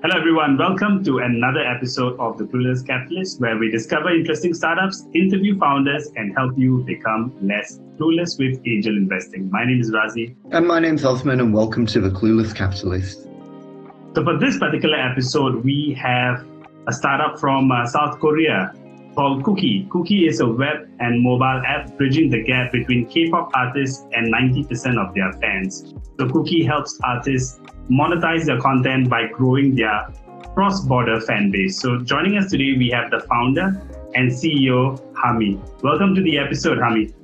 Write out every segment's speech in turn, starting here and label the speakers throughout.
Speaker 1: Hello, everyone. Welcome to another episode of The Clueless Capitalist, where we discover interesting startups, interview founders, and help you become less clueless with angel investing. My name is Razy.
Speaker 2: And my name's Osman, and welcome to The Clueless Capitalist.
Speaker 1: So, for this particular episode, we have a startup from uh, South Korea called Kooky. Kooky is a web and mobile app bridging the gap between K pop artists and 90% of their fans. So, Kooky helps artists monetize their content by growing their cross border fan base. So, joining us today, we have the founder and CEO, Hami. Welcome to the episode, Hami.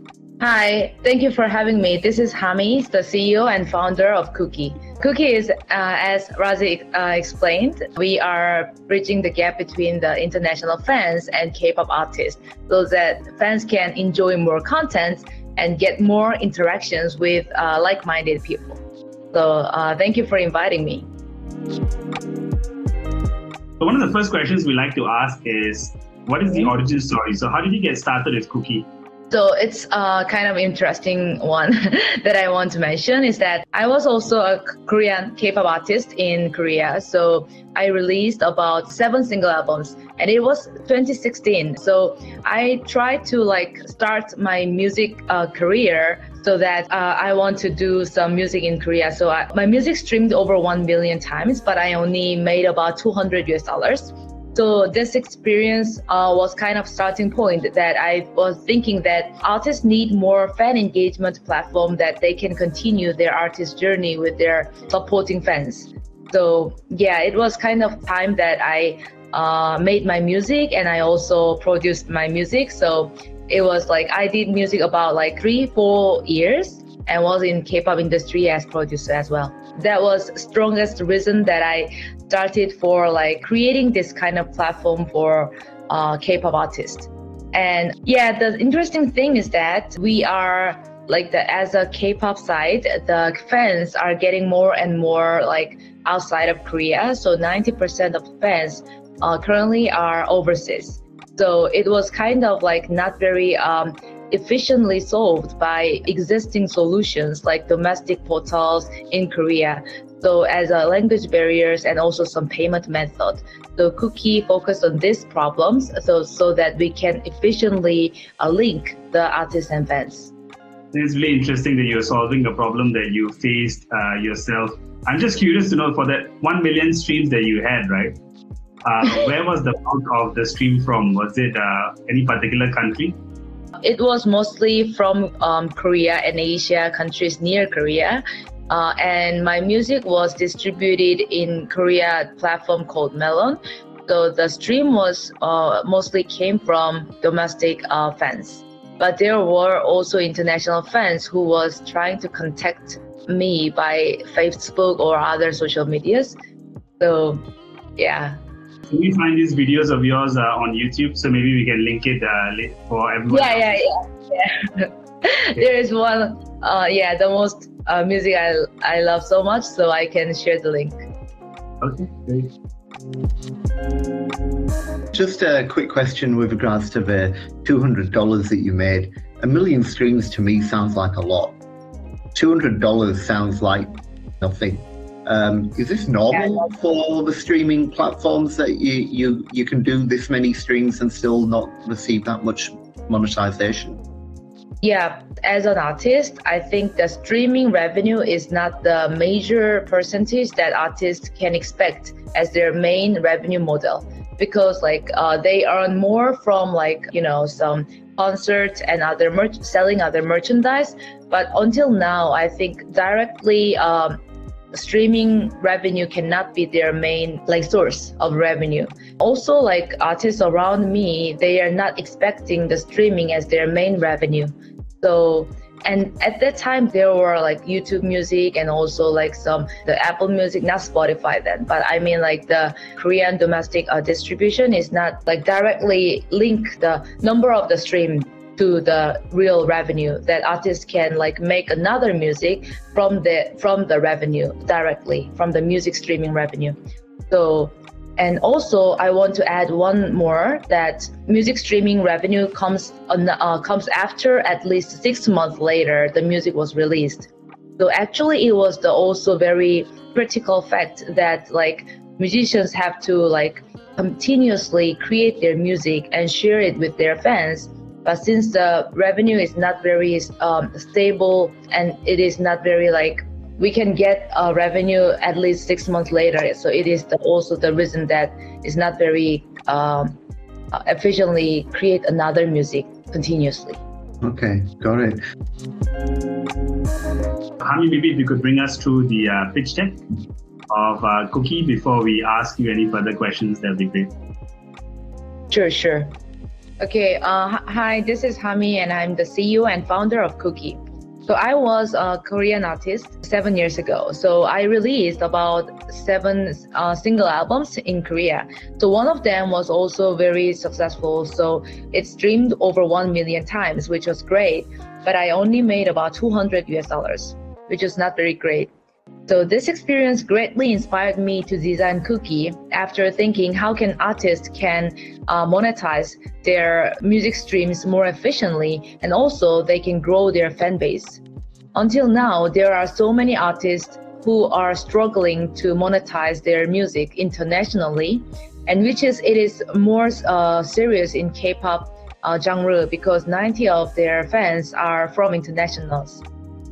Speaker 3: Hi, thank you for having me. This is Hami, the CEO and founder of Kooky. Kooky is, uh, as Razy uh, explained, we are bridging the gap between the international fans and K-pop artists so that fans can enjoy more content and get more interactions with uh, like-minded people. So uh, thank you for inviting me.
Speaker 1: So one of the first questions we like to ask is, what is the mm-hmm. origin story? So how did you get started with Kooky?
Speaker 3: So it's a kind of interesting one that I want to mention is that I was also a Korean K-pop artist in Korea. So I released about seven single albums and it was 2016. So I tried to like start my music uh, career so that uh, I want to do some music in Korea. So I, my music streamed over 1 million times, but I only made about 200 US dollars. So this experience uh, was kind of starting point that I was thinking that artists need more fan engagement platform that they can continue their artist journey with their supporting fans. So yeah, it was kind of time that I uh, made my music and I also produced my music. So it was like I did music about like three, four years and was in K-pop industry as producer as well. That was strongest reason that I started for like creating this kind of platform for uh, K-pop artists. And yeah, the interesting thing is that we are like the as a K-pop side, the fans are getting more and more like outside of Korea. So 90% of fans uh, currently are overseas. So it was kind of like not very um, efficiently solved by existing solutions like domestic portals in Korea. So as a language barriers and also some payment method. So Kooky focused on these problems so, so that we can efficiently uh, link the artists and fans.
Speaker 1: It's really interesting that you're solving a problem that you faced uh, yourself. I'm just curious to know for that 1 million streams that you had, right? Uh, where was the bulk of the stream from? Was it uh, any particular country?
Speaker 3: It was mostly from um, Korea and Asia countries near Korea. Uh, and my music was distributed in Korea platform called Melon. So the stream was uh, mostly came from domestic uh, fans, but there were also international fans who was trying to contact me by Facebook or other social medias. So, yeah,
Speaker 1: we find these videos of yours uh, on YouTube? So maybe we can link it uh, for everyone.
Speaker 3: Yeah, yeah, yeah, yeah. there is one. Uh, yeah, the most uh, music I I love so much, so I can share the link.
Speaker 1: Okay, great.
Speaker 2: Just a quick question with regards to the $200 that you made. A million streams to me sounds like a lot. $200 sounds like nothing. Um, is this normal yeah. for the streaming platforms that you, you you can do this many streams and still not receive that much monetization?
Speaker 3: Yeah, as an artist, I think the streaming revenue is not the major percentage that artists can expect as their main revenue model because like uh, they earn more from like you know some concerts and other merch selling other merchandise but until now i think directly um, streaming revenue cannot be their main like source of revenue. Also like artists around me they are not expecting the streaming as their main revenue. So and at that time there were like youtube music and also like some the apple music not spotify then but i mean like the korean domestic uh, distribution is not like directly link the number of the stream to the real revenue that artists can like make another music from the from the revenue directly from the music streaming revenue so and also i want to add one more that music streaming revenue comes uh, comes after at least six months later the music was released so actually it was the also very critical fact that like musicians have to like continuously create their music and share it with their fans. But since the revenue is not very um, stable and it is not very like we can get a revenue at least six months later. So it is the, also the reason that it's not very um, efficiently create another music continuously.
Speaker 2: Okay, got it.
Speaker 1: Hami, maybe if you could bring us through the uh, pitch deck of uh, Kooky before we ask you any further questions, that would be great.
Speaker 3: Sure, sure. Okay, uh, hi, this is Hami, and I'm the CEO and founder of Kooky. So I was a Korean artist seven years ago. So I released about seven uh, single albums in Korea. So one of them was also very successful. So it streamed over 1 million times, which was great. But I only made about 200 US dollars, which is not very great. So this experience greatly inspired me to design Kooky after thinking how can artists can uh, monetize their music streams more efficiently and also they can grow their fan base. Until now, there are so many artists who are struggling to monetize their music internationally and which is it is more uh, serious in K-pop uh, genre because 90 of their fans are from internationals.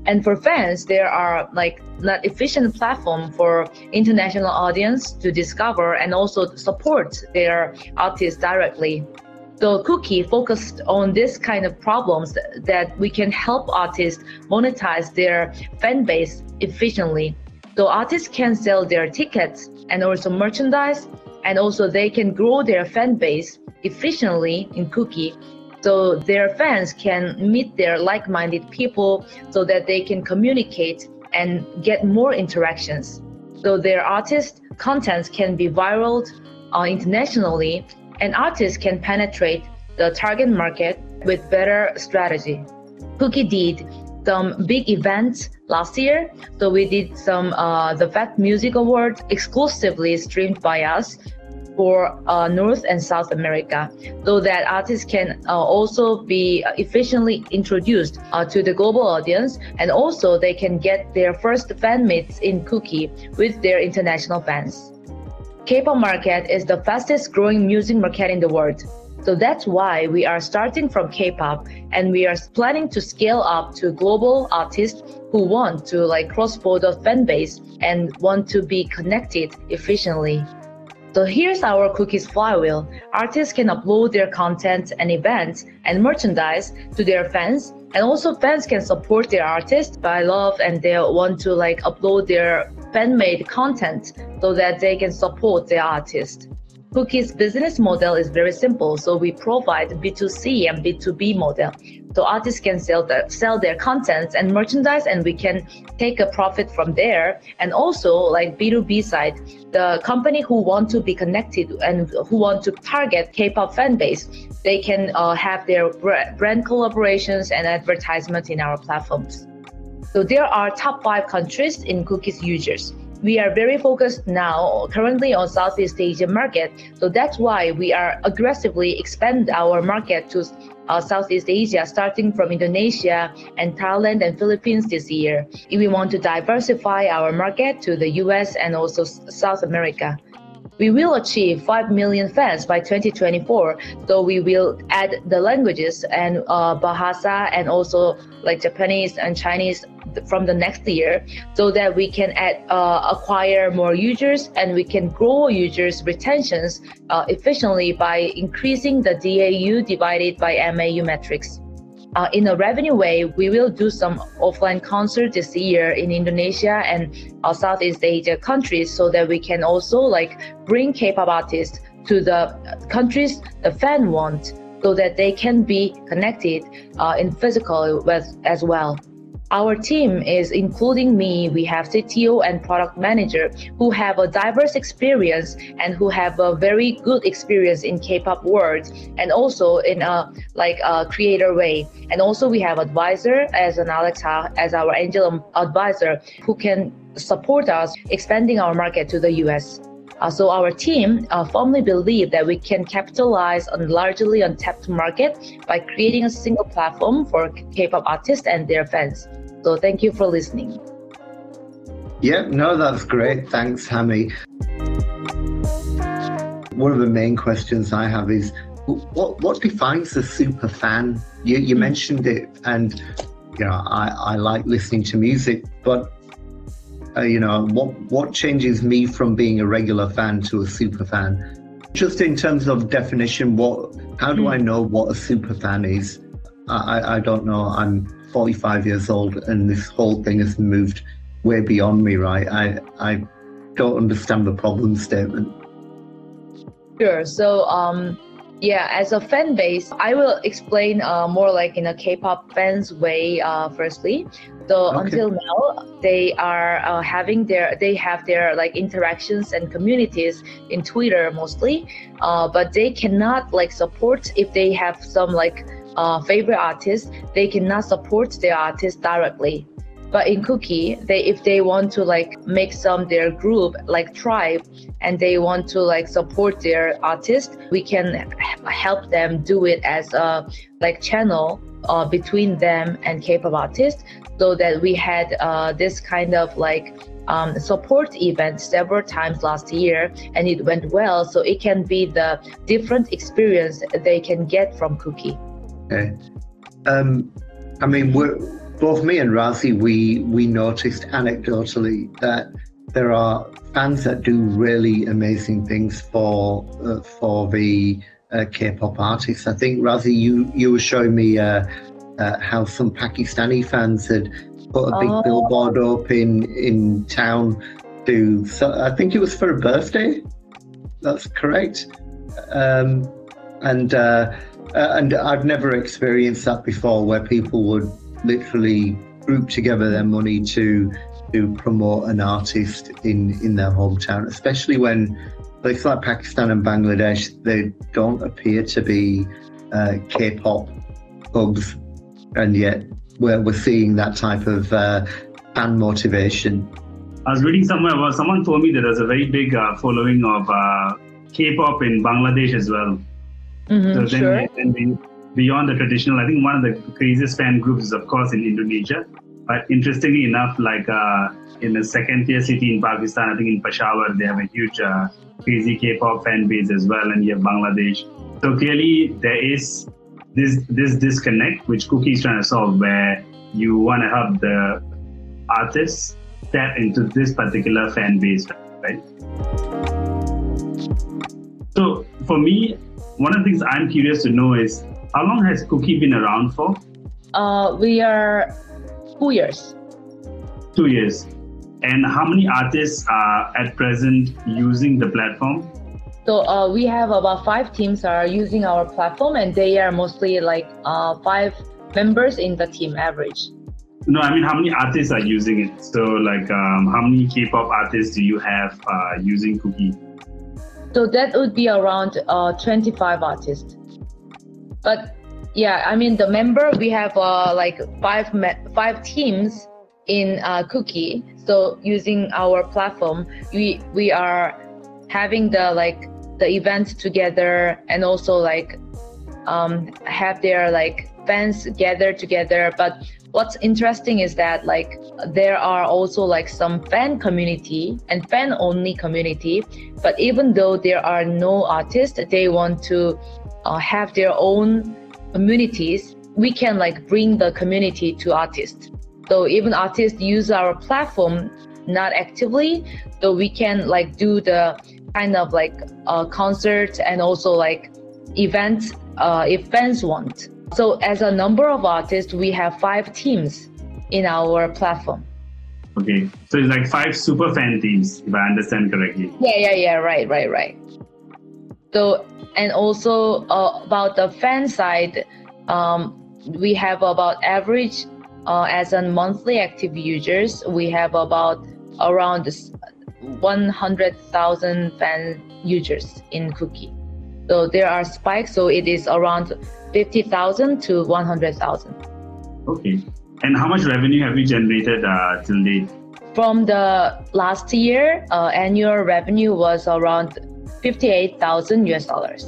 Speaker 3: And for fans, there are like not efficient platform for international audience to discover and also support their artists directly. So Kooky focused on this kind of problems that we can help artists monetize their fan base efficiently. So artists can sell their tickets and also merchandise, and also they can grow their fan base efficiently in Kooky so their fans can meet their like-minded people so that they can communicate and get more interactions. So their artist contents can be viral uh, internationally and artists can penetrate the target market with better strategy. Kooky did some big events last year. So we did some uh, the Fact Music Award exclusively streamed by us for uh, North and South America, so that artists can uh, also be efficiently introduced uh, to the global audience, and also they can get their first fan meets in Kooky with their international fans. K-pop market is the fastest growing music market in the world. So that's why we are starting from K-pop and we are planning to scale up to global artists who want to like cross-border fan base and want to be connected efficiently. So here's our Kooky's flywheel. Artists can upload their content and events and merchandise to their fans. And also fans can support their artists by love and they want to like upload their fan-made content so that they can support their artist. Kooky's business model is very simple. So we provide B2C and B2B model. So artists can sell the, sell their contents and merchandise and we can take a profit from there. And also like B2B side, the company who want to be connected and who want to target K-pop fan base, they can uh, have their brand collaborations and advertisements in our platforms. So there are top five countries in Kooky's users we are very focused now currently on Southeast Asia market. So that's why we are aggressively expand our market to uh, Southeast Asia, starting from Indonesia and Thailand and Philippines this year. If we want to diversify our market to the US and also South America. We will achieve 5 million fans by 2024. So we will add the languages and uh, Bahasa and also like Japanese and Chinese from the next year so that we can add, uh, acquire more users and we can grow users retentions uh, efficiently by increasing the DAU divided by MAU metrics. Uh, in a revenue way, we will do some offline concert this year in Indonesia and uh, Southeast Asia countries so that we can also like bring K-pop artists to the countries the fan want so that they can be connected uh, in physical with, as well. Our team is including me. We have CTO and product manager who have a diverse experience and who have a very good experience in K-pop world and also in a like a creator way. And also we have advisor as an Alexa as our angel advisor who can support us expanding our market to the US. Uh, so our team uh, firmly believe that we can capitalize on largely untapped market by creating a single platform for K-pop artists and their fans. So thank you for listening.
Speaker 2: Yeah, no, that's great. Thanks, Hami. one of the main questions I have is what what defines a super fan? You, you hmm. mentioned it, and you know I, I like listening to music, but uh, you know what what changes me from being a regular fan to a super fan? Just in terms of definition, what how do I hmm. know what a super fan is? I, I don't know. I'm 45 years old, and this whole thing has moved way beyond me. Right? I I don't understand the problem statement.
Speaker 3: Sure. So um yeah, as a fan base, I will explain uh, more like in a K-pop fans way. Uh, firstly, so okay. until now, they are uh, having their they have their like interactions and communities in Twitter mostly, uh, but they cannot like support if they have some like uh, favorite artist, they cannot support their artist directly. But in Kooky, they if they want to like make some their group like tribe and they want to like support their artist, we can help them do it as a like channel uh, between them and K-pop artists, so that we had uh, this kind of like um, support event several times last year and it went well so it can be the different experience they can get from Kooky
Speaker 2: okay um, i mean we're both me and Razy, we we noticed anecdotally that there are fans that do really amazing things for uh, for the uh, K-pop artists. I think Razy, you you were showing me uh, uh how some Pakistani fans had put a big oh. billboard up in in town to. So I think it was for a birthday. That's correct. Um, and uh, and I've never experienced that before, where people would literally group together their money to to promote an artist in in their hometown, especially when places like Pakistan and Bangladesh they don't appear to be uh, K-pop hubs, and yet we're we're seeing that type of uh, fan motivation.
Speaker 1: I was reading somewhere about someone told me that there's a very big uh, following of uh, K-pop in Bangladesh as well.
Speaker 3: Mm-hmm, so then, sure.
Speaker 1: then beyond the traditional, I think one of the craziest fan groups is, of course, in Indonesia. But interestingly enough, like uh, in the second tier city in Pakistan, I think in Peshawar, they have a huge uh, crazy K-pop fan base as well, and you have Bangladesh. So clearly, there is this this disconnect which Kooky is trying to solve, where you want to help the artists tap into this particular fan base, right? So for me, one of the things I'm curious to know is how long has Kooky been around for?
Speaker 3: Uh, we are two years.
Speaker 1: Two years. And how many artists are at present using the platform?
Speaker 3: So uh, we have about five teams are using our platform, and they are mostly like uh, five members in the team average.
Speaker 1: No, I mean how many artists are using it? So like, um, how many K-pop artists do you have uh, using Kooky?
Speaker 3: So that would be around uh, 25 artists. But yeah, I mean the member we have uh, like five me- five teams in uh, Kooky. So using our platform, we we are having the like the events together and also like um, have their like fans gather together. But what's interesting is that like there are also like some fan community and fan only community. But even though there are no artists, they want to uh, have their own communities, we can like bring the community to artists. So even artists use our platform not actively, so we can like do the kind of like uh, concert and also like events uh, if fans want. So as a number of artists, we have five teams in our platform.
Speaker 1: Okay, so it's like five super fan teams, if I understand correctly.
Speaker 3: Yeah, yeah, yeah. Right, right, right. So and also uh, about the fan side, um, we have about average uh, as a monthly active users, we have about around 100,000 fan users in Kooky. So there are spikes, so it is around 50,000 to 100,000.
Speaker 1: Okay. And how much revenue have you generated uh, till date?
Speaker 3: From the last year, uh, annual revenue was around 58,000 US dollars.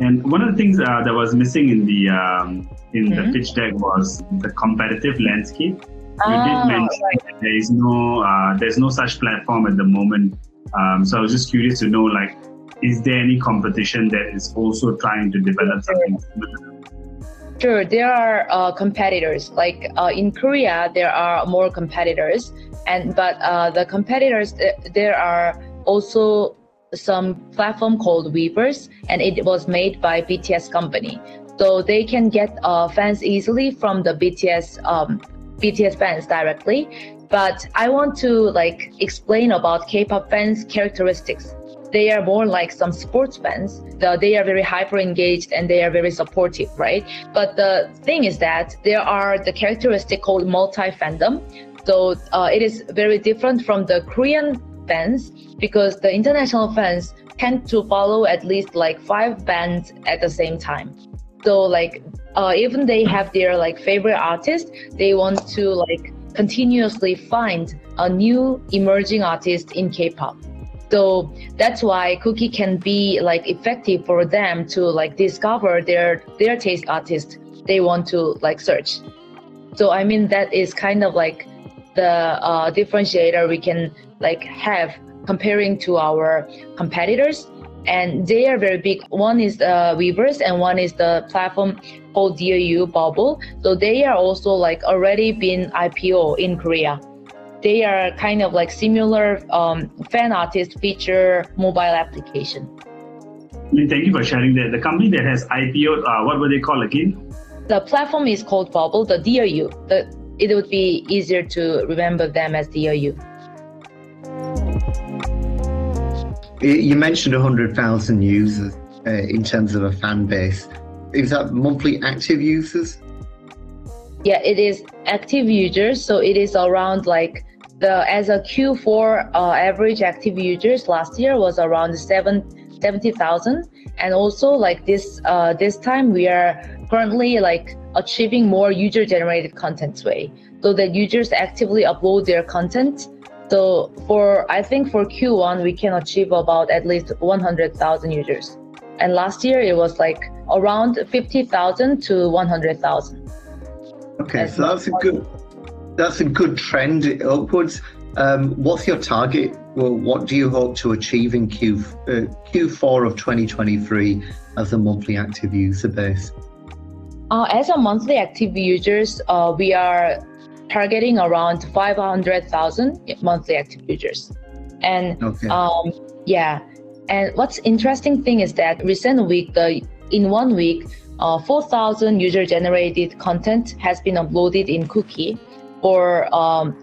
Speaker 1: And one of the things uh, that was missing in the um, in mm-hmm. the pitch deck was the competitive landscape. You oh, did mention right. there is no uh, there's no such platform at the moment Um, so I was just curious to know, like, is there any competition that is also trying to develop something similar?
Speaker 3: Sure, there are uh, competitors. Like uh, in Korea, there are more competitors, and but uh, the competitors there are also some platform called Weverse, and it was made by BTS company. So they can get uh, fans easily from the BTS um, BTS fans directly. But I want to like explain about K-pop fans characteristics they are more like some sports fans. The, they are very hyper engaged and they are very supportive, right? But the thing is that there are the characteristic called multi fandom. So uh, it is very different from the Korean fans because the international fans tend to follow at least like five bands at the same time. So like uh, even they have their like favorite artist, they want to like continuously find a new emerging artist in K-pop. So that's why Cookie can be like effective for them to like discover their their taste artist they want to like search. So I mean that is kind of like the uh, differentiator we can like have comparing to our competitors and they are very big. One is the Weverse and one is the platform called DearU Bubble. So they are also like already been IPO in Korea they are kind of like similar um, fan artist feature mobile application.
Speaker 1: Thank you for sharing that. The company that has IPO, uh, what were they called again?
Speaker 3: The platform is called Bubble, the DearU. The, it would be easier to remember them as DearU.
Speaker 2: You mentioned 100,000 users uh, in terms of a fan base. Is that monthly active users?
Speaker 3: Yeah, it is active users. So it is around like the as a Q4 uh, average active users last year was around seven, 70,000 and also like this uh, this time we are currently like achieving more user generated content way. So that users actively upload their content. So for I think for Q1 we can achieve about at least 100,000 users. And last year it was like around 50,000 to 100,000
Speaker 2: okay so that's a good that's a good trend upwards. Um, what's your target? Well, what do you hope to achieve in Q, uh, Q4 of 2023 as a monthly active user base?
Speaker 3: Uh, as a monthly active users, uh, we are targeting around 500,000 monthly active users. And okay. um, yeah, and what's interesting thing is that recent week, the in one week, uh, 4,000 user generated content has been uploaded in Kooky or um,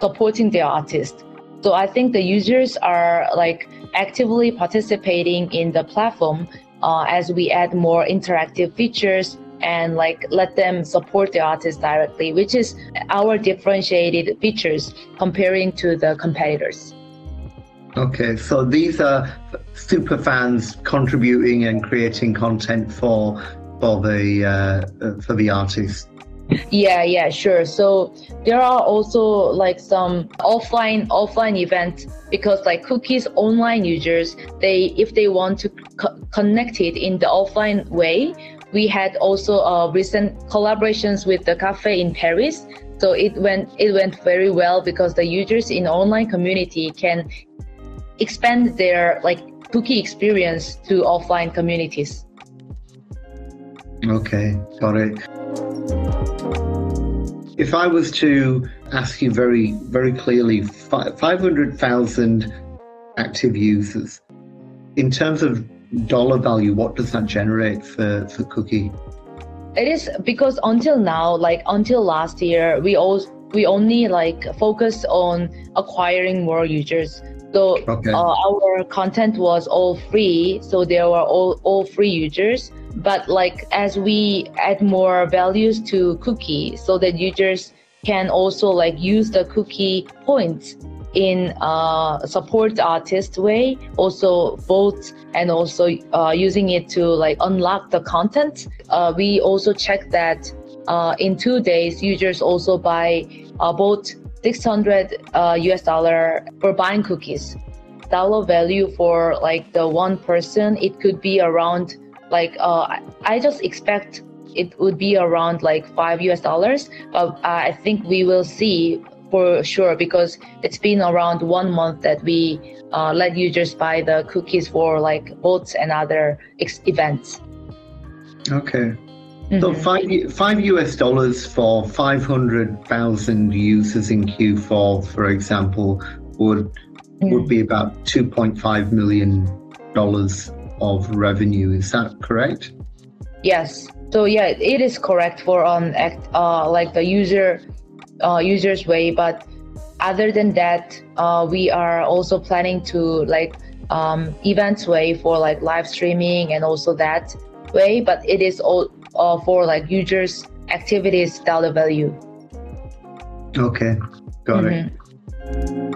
Speaker 3: supporting the artist. So I think the users are like actively participating in the platform uh, as we add more interactive features and like let them support the artist directly, which is our differentiated features comparing to the competitors.
Speaker 2: Okay, so these are super fans contributing and creating content for for the uh, for the artist.
Speaker 3: Yeah, yeah, sure. So there are also like some offline offline events because like Kooky's online users they if they want to co- connect it in the offline way, we had also uh, recent collaborations with the cafe in Paris. So it went it went very well because the users in online community can expand their like Kooky experience to offline communities.
Speaker 2: Okay, it. If I was to ask you very, very clearly, 500,000 active users, in terms of dollar value, what does that generate for, for Kooky?
Speaker 3: It is because until now, like until last year, we all we only like focus on acquiring more users. So okay. uh, our content was all free, so there were all all free users but like as we add more values to Kooky so that users can also like use the cookie points in uh, support artist way also vote and also uh, using it to like unlock the content. Uh, we also check that uh, in two days users also buy about 600 us dollar for buying cookies. Dollar value for like the one person it could be around like uh, I just expect it would be around like five US dollars, but uh, I think we will see for sure because it's been around one month that we uh, let users buy the cookies for like boats and other ex- events.
Speaker 2: Okay. Mm-hmm. So five five US dollars for five hundred thousand users in Q4, for example, would mm-hmm. would be about two point five million dollars of revenue. Is that correct?
Speaker 3: Yes. So yeah, it is correct for um act, uh like the user uh users way, but other than that, uh, we are also planning to like um, events way for like live streaming and also that way, but it is all uh, for like users activities dollar value.
Speaker 2: Okay, got mm-hmm. it.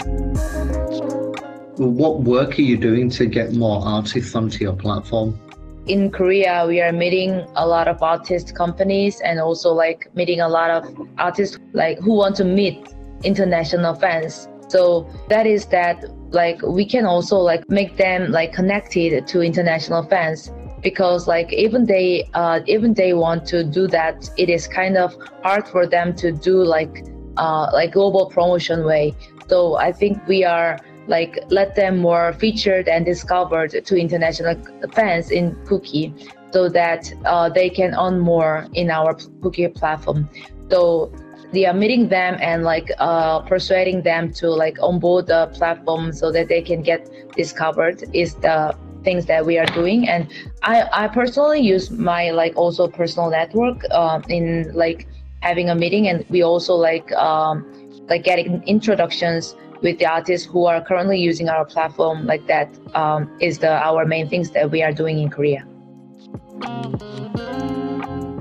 Speaker 2: What work are you doing to get more artists onto your platform?
Speaker 3: in Korea, we are meeting a lot of artist companies and also like meeting a lot of artists like who want to meet international fans. So that is that like we can also like make them like connected to international fans because like even they uh, even they want to do that it is kind of hard for them to do like uh, like global promotion way so i think we are like let them more featured and discovered to international fans in Kooky so that uh, they can earn more in our Kooky platform. So they are meeting them and like uh, persuading them to like onboard the platform so that they can get discovered is the things that we are doing. And i i personally use my like also personal network uh, in like having a meeting. And we also like um, like getting introductions with the artists who are currently using our platform like that um, is the our main things that we are doing in korea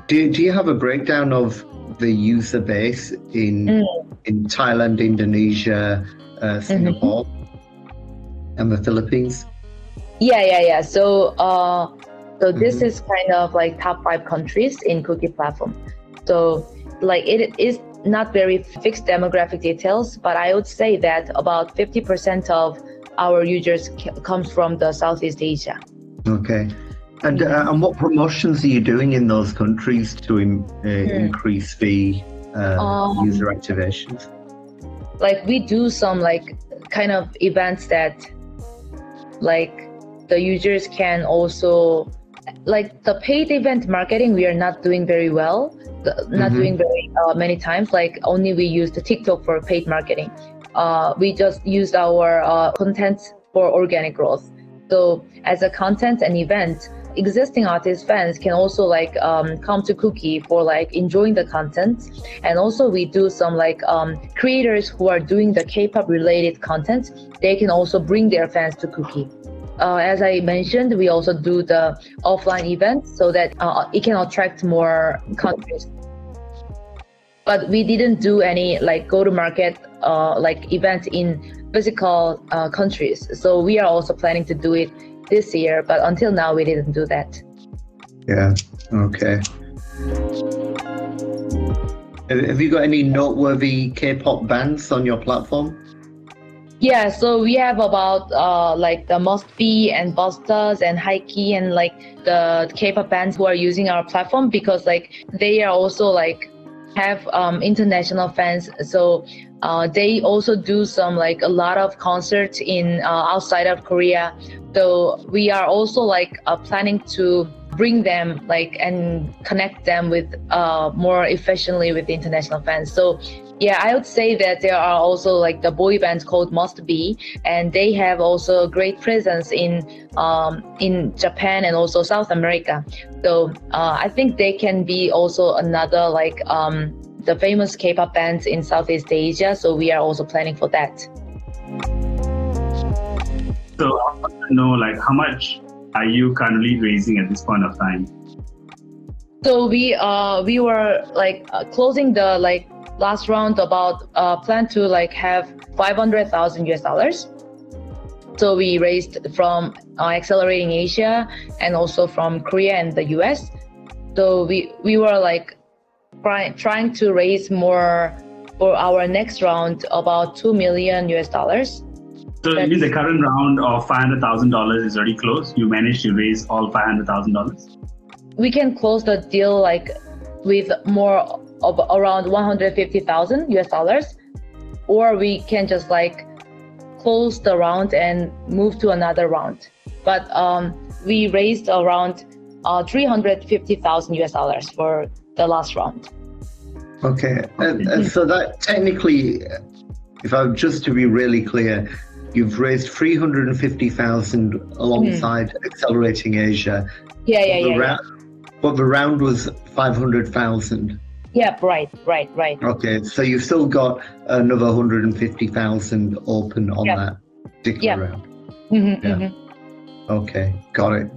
Speaker 2: do, do you have a breakdown of the user base in mm. in Thailand, Indonesia, uh, mm-hmm. Singapore, mm-hmm. and the Philippines?
Speaker 3: Yeah, yeah, yeah. So, uh, so this mm-hmm. is kind of like top five countries in Kooky platform. So, like it is not very fixed demographic details, but I would say that about fifty percent of our users comes from the Southeast Asia.
Speaker 2: Okay. And, uh, and what promotions are you doing in those countries to in, uh, increase the uh, um, user activations?
Speaker 3: Like we do some like kind of events that like the users can also like the paid event marketing we are not doing very well not mm-hmm. doing very uh, many times like only we use the tiktok for paid marketing uh, we just used our uh, content for organic growth so as a content and event existing artist fans can also like um, come to Kooky for like enjoying the content, and also we do some like um, creators who are doing the K-pop related content. They can also bring their fans to Kooky. Uh, as I mentioned, we also do the offline events so that uh, it can attract more countries. But we didn't do any like go to market uh, like event in physical uh, countries. So we are also planning to do it this year, but until now we didn't do that.
Speaker 2: Yeah. Okay. Have you got any noteworthy K-pop bands on your platform?
Speaker 3: Yeah, so we have about uh, like the Must Be and Busters and Haiki and like the K-pop bands who are using our platform because like they are also like have um, international fans. So uh, they also do some like a lot of concerts in uh, outside of Korea. So we are also like uh, planning to bring them like and connect them with uh, more efficiently with international fans. So yeah, I would say that there are also like the boy bands called Must Be, and they have also a great presence in um, in Japan and also South America. So uh, I think they can be also another like um, the famous K-pop bands in Southeast Asia. So we are also planning for that.
Speaker 1: So I want to know like how much are you currently raising at this point of time?
Speaker 3: So we uh we were like uh, closing the like last round about uh plan to like have 500,000 US dollars. So we raised from uh, Accelerating Asia and also from Korea and the US. So we we were like try, trying to raise more for our next round, about two million US dollars.
Speaker 1: So That's, the current round of five hundred thousand dollars is already closed? You managed to raise all five hundred thousand dollars.
Speaker 3: We can close the deal like with more of around one hundred fifty thousand US dollars. or we can just like close the round and move to another round. But um, we raised around uh, 350,000 US dollars for the last round.
Speaker 2: Okay, and, and so that technically, if I'm just to be really clear, you've raised 350,000 alongside mm. Accelerating Asia.
Speaker 3: Yeah, yeah, yeah,
Speaker 2: round,
Speaker 3: yeah.
Speaker 2: But the round was 500,000.
Speaker 3: Yeah, right, right, right.
Speaker 2: Okay, so you've still got another 150,000 open on
Speaker 3: yeah.
Speaker 2: that particular
Speaker 3: yeah.
Speaker 2: round.
Speaker 3: Mm-hmm, yeah. Mm-hmm.
Speaker 2: Okay, got it.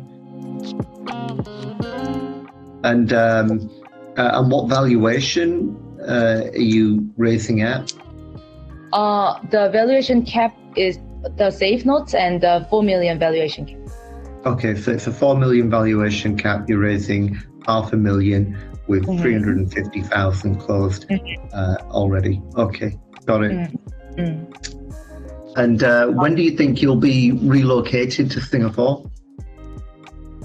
Speaker 2: And um, uh, and what valuation uh, are you raising at?
Speaker 3: Uh, the valuation cap is the safe notes and the 4 million valuation cap.
Speaker 2: Okay, so it's a 4 million valuation cap. You're raising half a million with mm-hmm. 350,000 closed mm-hmm. uh, already. Okay, got it. Mm-hmm. mm-hmm. And uh, when do you think you'll be relocated to Singapore?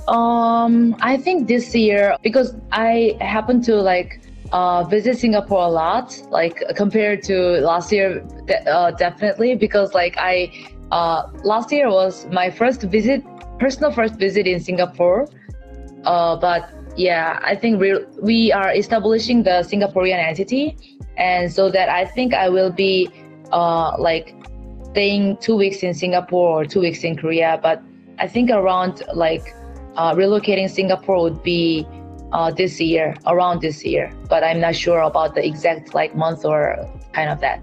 Speaker 3: Um, I think this year because I happen to like uh, visit Singapore a lot, like compared to last year, de- uh, definitely because like I uh, last year was my first visit, personal first visit in Singapore. Uh, but yeah, I think we we are establishing the Singaporean entity, and so that I think I will be uh, like staying two weeks in Singapore or two weeks in Korea. But I think around like uh, relocating Singapore would be uh, this year, around this year, but I'm not sure about the exact like month or kind of that.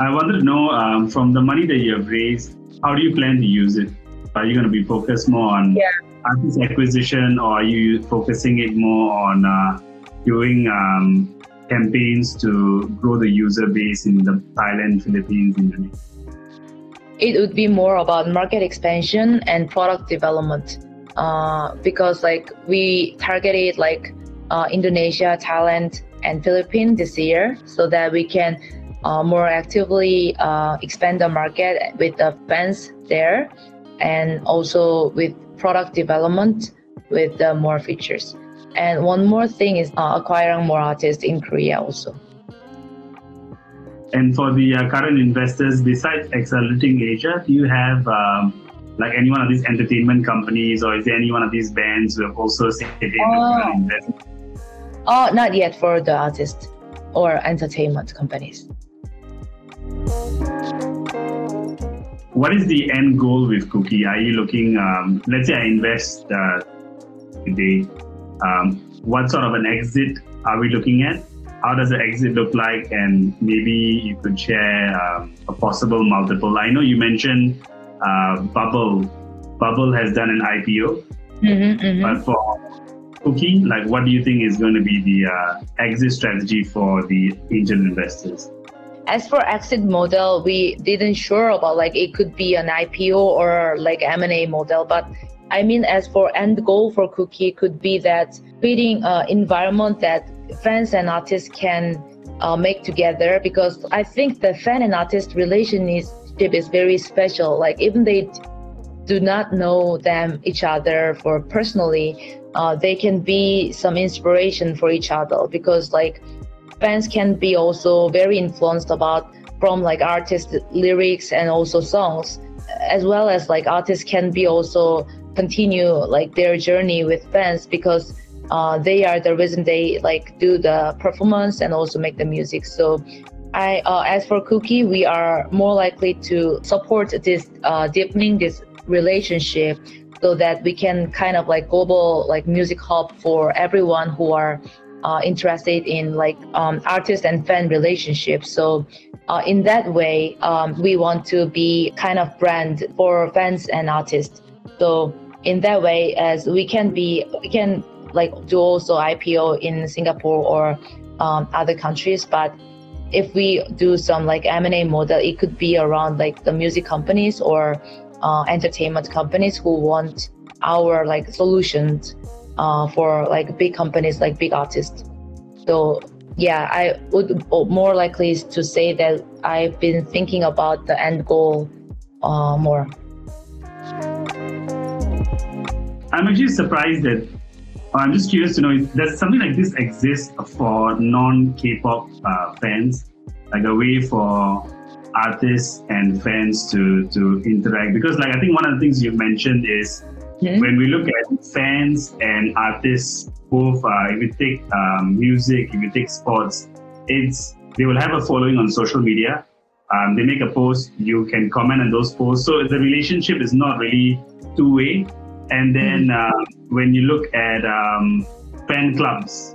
Speaker 1: I wanted to know um, from the money that you have raised, how do you plan to use it? Are you going to be focused more on
Speaker 3: yeah.
Speaker 1: artist acquisition, or are you focusing it more on uh, doing um, campaigns to grow the user base in the Thailand, Philippines, Indonesia?
Speaker 3: it would be more about market expansion and product development uh, because like we targeted like uh, Indonesia, Thailand, and Philippines this year so that we can uh, more actively uh, expand the market with the fans there and also with product development with more features. And one more thing is uh, acquiring more artists in Korea also.
Speaker 1: And for the uh, current investors, besides Accelerating Asia, do you have um, like any one of these entertainment companies, or is there any one of these bands who have also said they
Speaker 3: oh.
Speaker 1: invest?
Speaker 3: Oh, not yet for the artists or entertainment companies.
Speaker 1: What is the end goal with Kooky? Are you looking? Um, let's say I invest uh, today. Um, what sort of an exit are we looking at? how does the exit look like? And maybe you could share um, a possible multiple. I know you mentioned uh, Bubble. Bubble has done an IPO,
Speaker 3: mm-hmm, mm-hmm.
Speaker 1: but for Kooky, like, what do you think is going to be the uh, exit strategy for the angel investors?
Speaker 3: As for exit model, we didn't sure about like it could be an IPO or like M&A model, but I mean, as for end goal for Kooky, could be that creating an environment that fans and artists can uh, make together because I think the fan and artist relationship is very special. Like even they do not know them each other for personally, uh, they can be some inspiration for each other because like fans can be also very influenced about from like artist lyrics and also songs as well as like artists can be also continue like their journey with fans because uh, they are the reason they like do the performance and also make the music. So I, uh, as for Kooky we are more likely to support this uh, deepening this relationship so that we can kind of like global like music hub for everyone who are uh, interested in like um, artist and fan relationships. So uh, in that way, um, we want to be kind of brand for fans and artists. So in that way, as we can be, we can like do also IPO in Singapore or um, other countries. But if we do some like M&A model, it could be around like the music companies or uh, entertainment companies who want our like solutions uh, for like big companies like big artists. So yeah, I would more likely to say that I've been thinking about the end goal uh, more.
Speaker 1: I'm actually surprised that I'm just curious to know if does something like this exist for non-K-pop uh, fans, like a way for artists and fans to to interact? Because like I think one of the things you mentioned is mm-hmm. when we look at fans and artists, both uh, if you take um, music, if you take sports, it's they will have a following on social media. Um, they make a post, you can comment on those posts. So the relationship is not really two way. And then uh, when you look at um, fan clubs,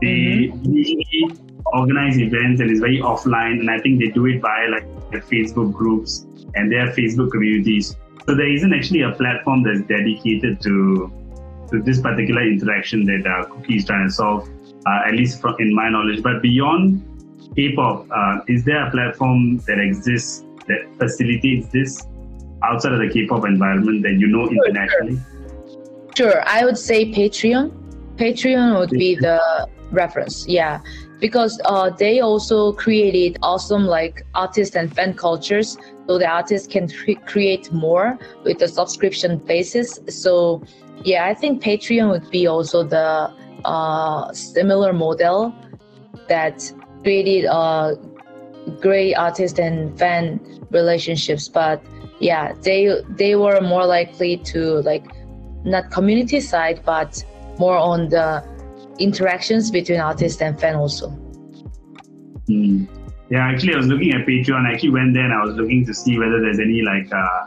Speaker 1: they mm-hmm. usually organize events and it's very offline. And I think they do it by like their Facebook groups and their Facebook communities. So there isn't actually a platform that's dedicated to to this particular interaction that uh, Kooky is trying to solve, uh, at least from, in my knowledge. But beyond K-pop, uh, is there a platform that exists that facilitates this outside of the K-pop environment that you know sure, internationally?
Speaker 3: Sure. sure. I would say Patreon. Patreon would be the reference. Yeah, because uh, they also created awesome like artist and fan cultures, so the artists can tre- create more with the subscription basis. So yeah, I think Patreon would be also the uh, similar model that created uh, great artist and fan relationships, but yeah, they they were more likely to like not community side, but more on the interactions between artist and fan also.
Speaker 1: Mm. Yeah, actually, I was looking at Patreon. I actually went there and I was looking to see whether there's any like uh,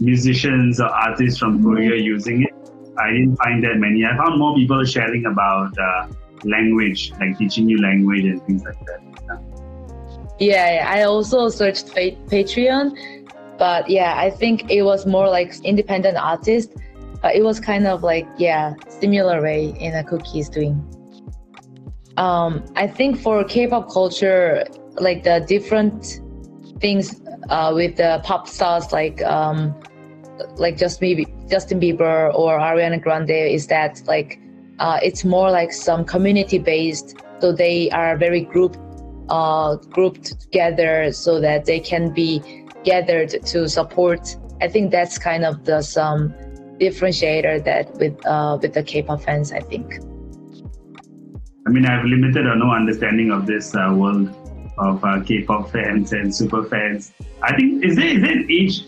Speaker 1: musicians or artists from. Korea using it. I didn't find that many. I found more people sharing about uh, language, like teaching you language and things like that.
Speaker 3: Yeah, yeah I also searched Patreon but yeah, I think it was more like independent artist. It was kind of like yeah, similar way in a Kooky's doing. Um, I think for K-pop culture, like the different things uh, with the pop stars like um, like just maybe Justin Bieber or Ariana Grande is that like uh, it's more like some community based, so they are very group uh, grouped together so that they can be gathered to support. I think that's kind of the some differentiator that with uh, with the K-pop fans. I think.
Speaker 1: I mean, I have limited or no understanding of this uh, world of uh, K-pop fans and super fans. I think is there is there an age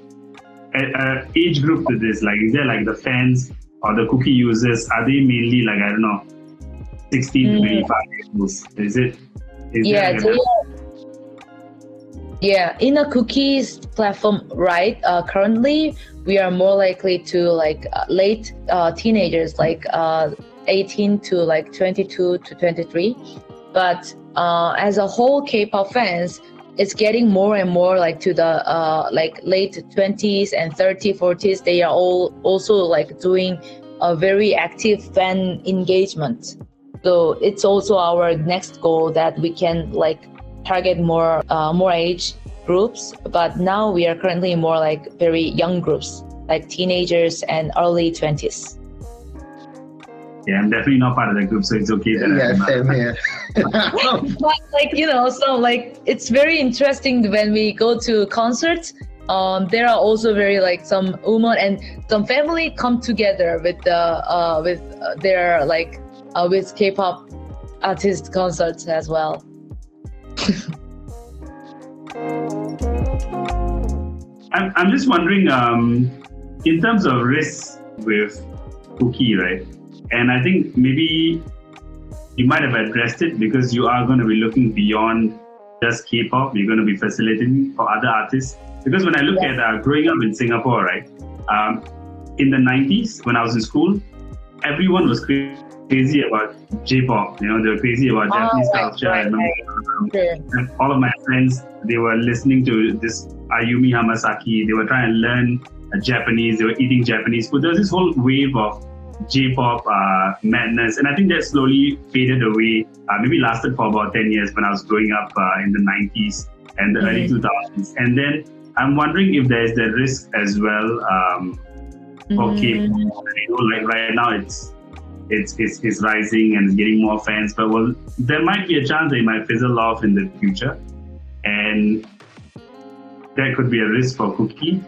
Speaker 1: uh, age group to this? Like, is there like the fans or the Kooky users? Are they mainly like I don't know, sixteen mm. to twenty five years old? Is it?
Speaker 3: Is yeah, there, yeah, in a Kooky's platform, right? Uh, currently, we are more likely to like uh, late uh, teenagers, like uh, 18 to like 22 to 23. But uh, as a whole, K-pop fans, it's getting more and more like to the uh, like late 20s and 30s, 40s. They are all also like doing a very active fan engagement. So it's also our next goal that we can like target more uh, more age groups, but now we are currently more like very young groups, like teenagers and early twenties.
Speaker 1: Yeah, I'm definitely not part of that group, so it's okay. That
Speaker 2: yeah, same here.
Speaker 3: but like you know, so like it's very interesting when we go to concerts. Um, there are also very like some women and some family come together with the uh, with uh, their like uh, with K-pop artist concerts as well.
Speaker 1: I'm, I'm just wondering, um, in terms of risks with Kooky, right? And I think maybe you might have addressed it because you are going to be looking beyond just K-pop. You're going to be facilitating for other artists. Because when I look yeah. at uh, growing up in Singapore, right, um, in the 90s when I was in school, everyone was crazy about J-pop. You know, they were crazy about oh, Japanese right, culture. Right, right. And all of my friends, they were listening to this Ayumi Hamasaki. They were trying to learn uh, Japanese. They were eating Japanese food. There was this whole wave of J-pop uh, madness, and I think that slowly faded away. Uh, maybe lasted for about ten years when I was growing up uh, in the '90s and the mm-hmm. early 2000s. And then I'm wondering if there's the risk as well um, for mm-hmm. K-pop. You know, like right now it's it's, it's, it's rising and getting more fans, but well, there might be a chance they might fizzle off in the future. And that could be a risk for Kooky.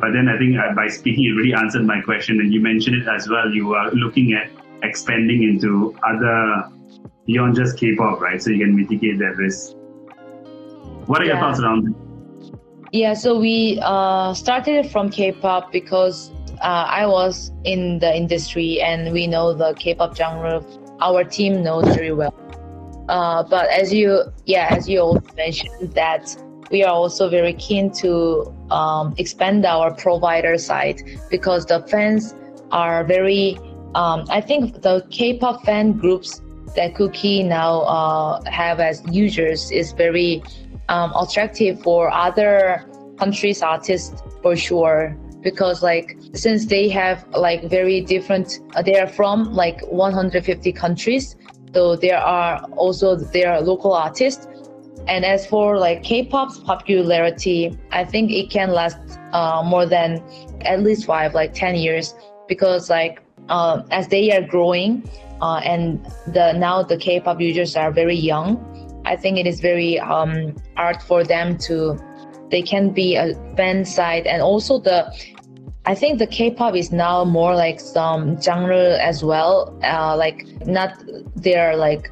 Speaker 1: But then I think by speaking, you really answered my question, and you mentioned it as well. You are looking at expanding into other beyond just K-pop, right? So you can mitigate that risk. What are yeah. your thoughts around it?
Speaker 3: Yeah, so we uh, started from K-pop because uh, I was in the industry and we know the K-pop genre. Our team knows very well. Uh, but as you, yeah, as you also mentioned that we are also very keen to um, expand our provider side because the fans are very. Um, I think the K-pop fan groups that Kooky now uh, have as users is very um, attractive for other countries' artists for sure because like since they have like very different uh, they are from like 150 countries so there are also their local artists and as for like K-pop's popularity, I think it can last uh, more than at least five, like ten years, because like uh, as they are growing, uh, and the now the K-pop users are very young. I think it is very um, hard for them to. They can be a fan side, and also the. I think the K-pop is now more like some genre as well, uh, like not their like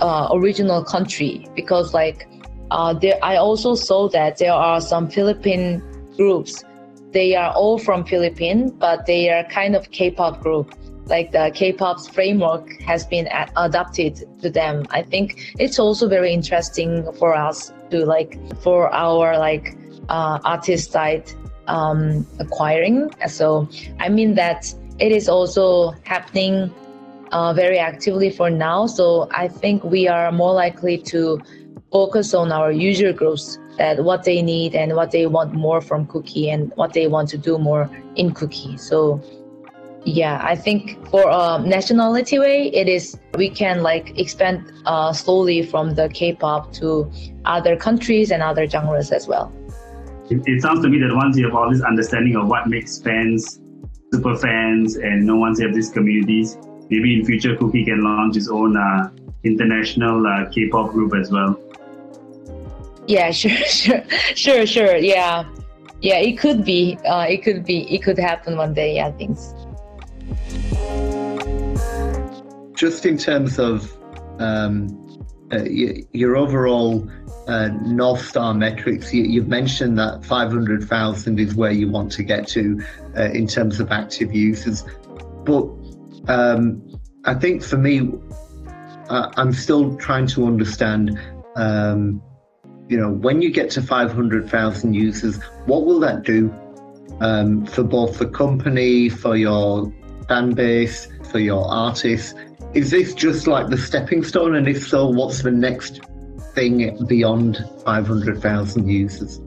Speaker 3: uh, original country because like uh, there, I also saw that there are some Philippine groups. They are all from Philippines, but they are kind of K-pop group. Like the K-pop's framework has been a- adapted to them. I think it's also very interesting for us to like for our like uh, artist side um, acquiring. So I mean that it is also happening uh, very actively for now. So I think we are more likely to focus on our user groups that what they need and what they want more from Kooky and what they want to do more in Kooky so yeah i think for a nationality way it is we can like expand uh, slowly from the k-pop to other countries and other genres as well
Speaker 1: it, it sounds to me that once you have all this understanding of what makes fans super fans and no once you have these communities maybe in future Kooky can launch his own uh, international uh, k-pop group as well
Speaker 3: yeah, sure, sure, sure, sure. Yeah, yeah. It could be. Uh, it could be. It could happen one day. Yeah, things.
Speaker 2: Just in terms of um, uh, your overall uh, North Star metrics, you, have mentioned that 500,000 is where you want to get to uh, in terms of active users. But um, I think for me, uh, I'm still trying to understand um, you know, when you get to 500,000 users, what will that do um, for both the company, for your fan base, for your artists? Is this just like the stepping stone? And if so, what's the next thing beyond 500,000 users?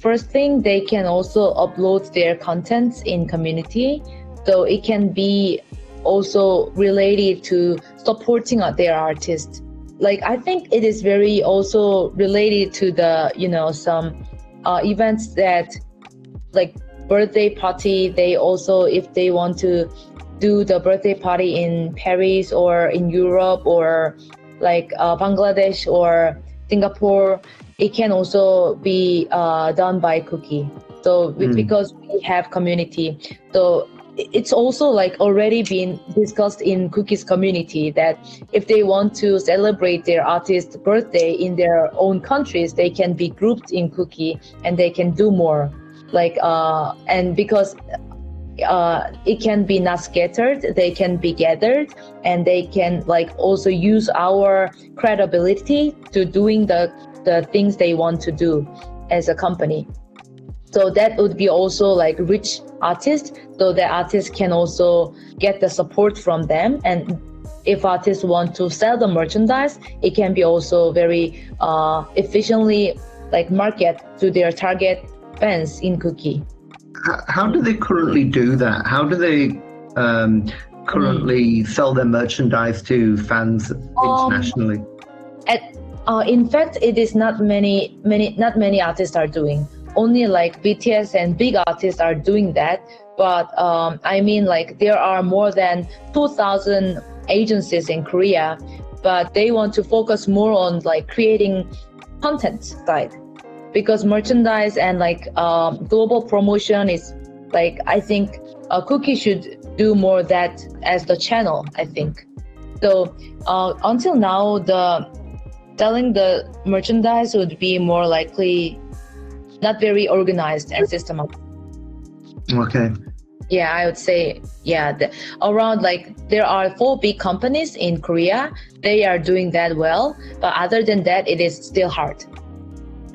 Speaker 3: First thing, they can also upload their contents in community. So it can be also related to supporting their artists like I think it is very also related to the you know some uh, events that like birthday party. They also if they want to do the birthday party in Paris or in Europe or like uh, Bangladesh or Singapore, it can also be uh, done by Kooky. So mm. because we have community, so it's also like already been discussed in Kooky's community that if they want to celebrate their artist's birthday in their own countries they can be grouped in Kooky and they can do more like uh and because uh, it can be not scattered they can be gathered and they can like also use our credibility to doing the the things they want to do as a company. So that would be also like rich artists so the artists can also get the support from them. And if artists want to sell the merchandise it can be also very uh, efficiently like market to their target fans in Kooky
Speaker 2: how do they currently do that? How do they um, currently sell their merchandise to fans internationally? Um,
Speaker 3: at, uh, in fact it is not many many not many artists are doing. Only like BTS and big artists are doing that. But um, I mean, like there are more than 2,000 agencies in Korea, but they want to focus more on like creating content side because merchandise and like um, global promotion is Like I think uh, Kooky should do more that as the channel. I think. So uh, until now, the selling the merchandise would be more likely not very organized and systematic.
Speaker 2: Okay.
Speaker 3: Yeah, I would say yeah. The, around like there are four big companies in Korea. They are doing that well, but other than that, it is still hard.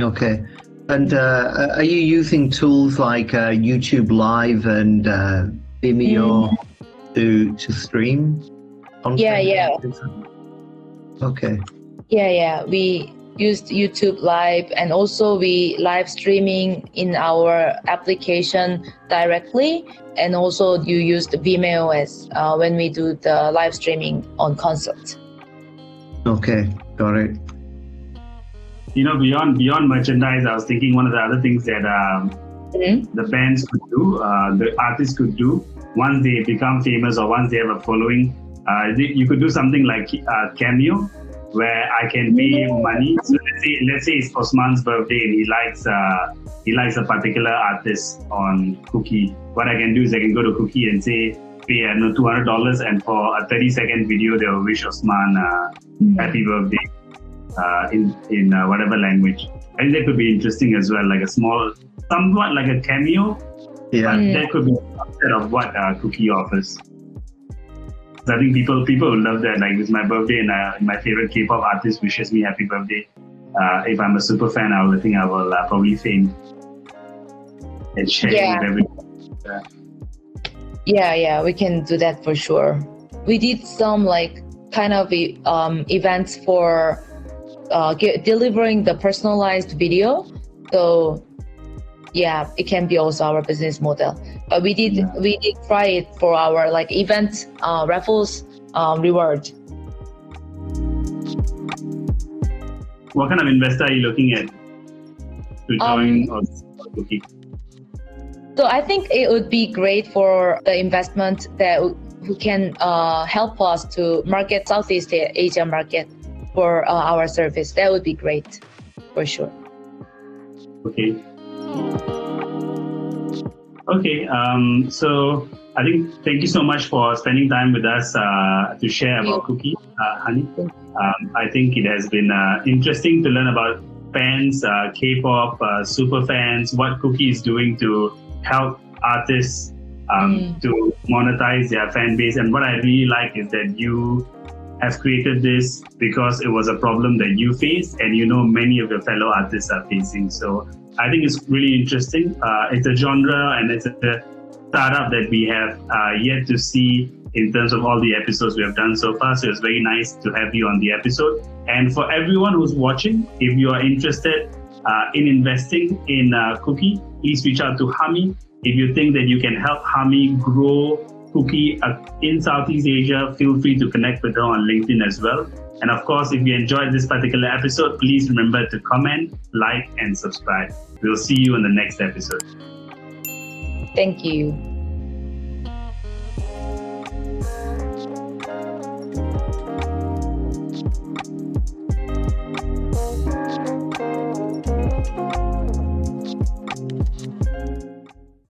Speaker 2: Okay. And uh, are you using tools like uh, YouTube Live and uh, Vimeo
Speaker 3: Mm.
Speaker 2: to to stream? content?
Speaker 3: Yeah, yeah.
Speaker 2: Okay.
Speaker 3: Yeah, yeah. We used YouTube Live and also we live streaming in our application directly. And also you used Vimeo as uh, when we do the live streaming on concert.
Speaker 2: Okay. Got it.
Speaker 1: You know, beyond beyond merchandise, I was thinking one of the other things that um,
Speaker 3: Mhm.
Speaker 1: the bands could do, uh, the artists could do, once they become famous or once they have a following, uh, you could do something like uh, Cameo, where I can pay money. So let's say, let's say it's Osman's birthday and he likes uh, he likes a particular artist on Kooky. What I can do is I can go to Kooky and say, pay I know two hundred dollars, and for a thirty second video, they will wish Osman uh, happy birthday uh, in in uh, whatever language. I think that could be interesting as well, like a small, somewhat like a cameo.
Speaker 2: Yeah.
Speaker 3: Mm.
Speaker 1: That could be instead of what uh, Kooky offers. So I think people people will love that. Like it's my birthday and uh, my favorite K-pop artist wishes me happy birthday. Uh, if I'm a super fan, I will think I will uh, probably faint and share
Speaker 3: Yeah.
Speaker 1: with everyone.
Speaker 3: Yeah, yeah, we can do that for sure. We did some like kind of e- um, events for uh, ge- delivering the personalized video. So yeah, it can be also our business model. But we did
Speaker 1: Yeah.
Speaker 3: we did try it for our like event uh, raffles um, reward.
Speaker 1: What kind of investor are you looking at to join
Speaker 3: Um,
Speaker 1: or Kooky?
Speaker 3: So I think it would be great for the investment that who can uh, help us to market Southeast Asia market for uh, our service. That would be great, for sure.
Speaker 1: Okay. Okay. Um, so I think thank you so much for spending time with us uh, to share about Kooky, uh, Hami. Um, I think it has been uh, interesting to learn about fans, uh, K-pop, uh, super fans, what Kooky is doing to help artists um,
Speaker 3: Mm.
Speaker 1: to monetize their fan base. And what I really like is that you have created this because it was a problem that you faced and you know many of your fellow artists are facing. So I think it's really interesting. Uh, it's a genre and it's a startup that we have uh, yet to see in terms of all the episodes we have done so far. So it's very nice to have you on the episode. And for everyone who's watching, if you are interested uh, in investing in uh, Kooky, please reach out to Hami. If you think that you can help Hami grow Kooky uh, in Southeast Asia, feel free to connect with her on LinkedIn as well. And of course, if you enjoyed this particular episode, please remember to comment, like, and subscribe. We'll see you in the next episode.
Speaker 3: Thank you.